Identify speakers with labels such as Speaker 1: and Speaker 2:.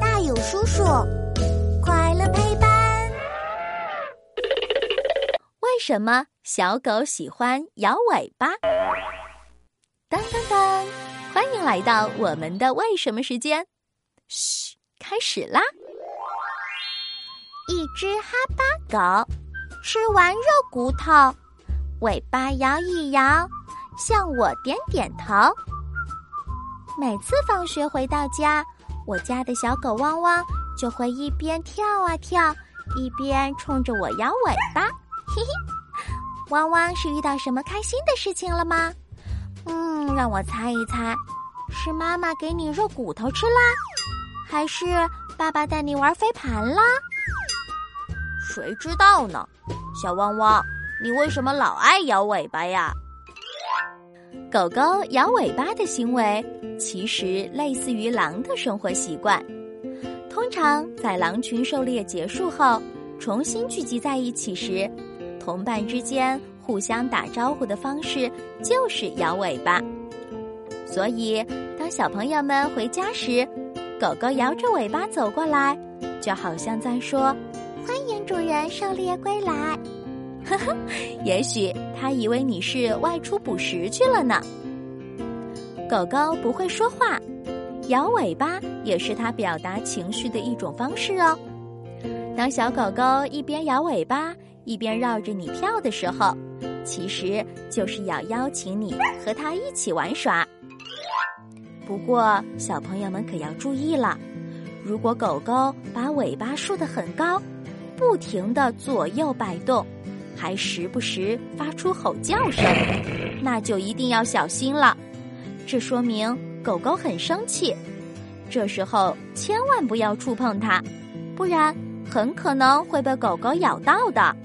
Speaker 1: 大有叔叔，快乐陪伴。
Speaker 2: 为什么小狗喜欢摇尾巴？当当当！欢迎来到我们的为什么时间。嘘，开始啦！
Speaker 1: 一只哈巴狗吃完肉骨头，尾巴摇一摇，向我点点头。每次放学回到家，我家的小狗汪汪就会一边跳啊跳，一边冲着我摇尾巴。嘿嘿，汪汪是遇到什么开心的事情了吗？嗯，让我猜一猜，是妈妈给你肉骨头吃啦，还是爸爸带你玩飞盘啦？
Speaker 3: 谁知道呢？小汪汪，你为什么老爱摇尾巴呀？
Speaker 2: 狗狗摇尾巴的行为，其实类似于狼的生活习惯。通常在狼群狩猎结束后，重新聚集在一起时，同伴之间互相打招呼的方式就是摇尾巴。所以，当小朋友们回家时，狗狗摇着尾巴走过来，就好像在说：“
Speaker 1: 欢迎主人狩猎归来。”
Speaker 2: 呵呵，也许他以为你是外出捕食去了呢。狗狗不会说话，摇尾巴也是它表达情绪的一种方式哦。当小狗狗一边摇尾巴一边绕着你跳的时候，其实就是要邀请你和它一起玩耍。不过，小朋友们可要注意了，如果狗狗把尾巴竖得很高，不停的左右摆动。还时不时发出吼叫声，那就一定要小心了。这说明狗狗很生气，这时候千万不要触碰它，不然很可能会被狗狗咬到的。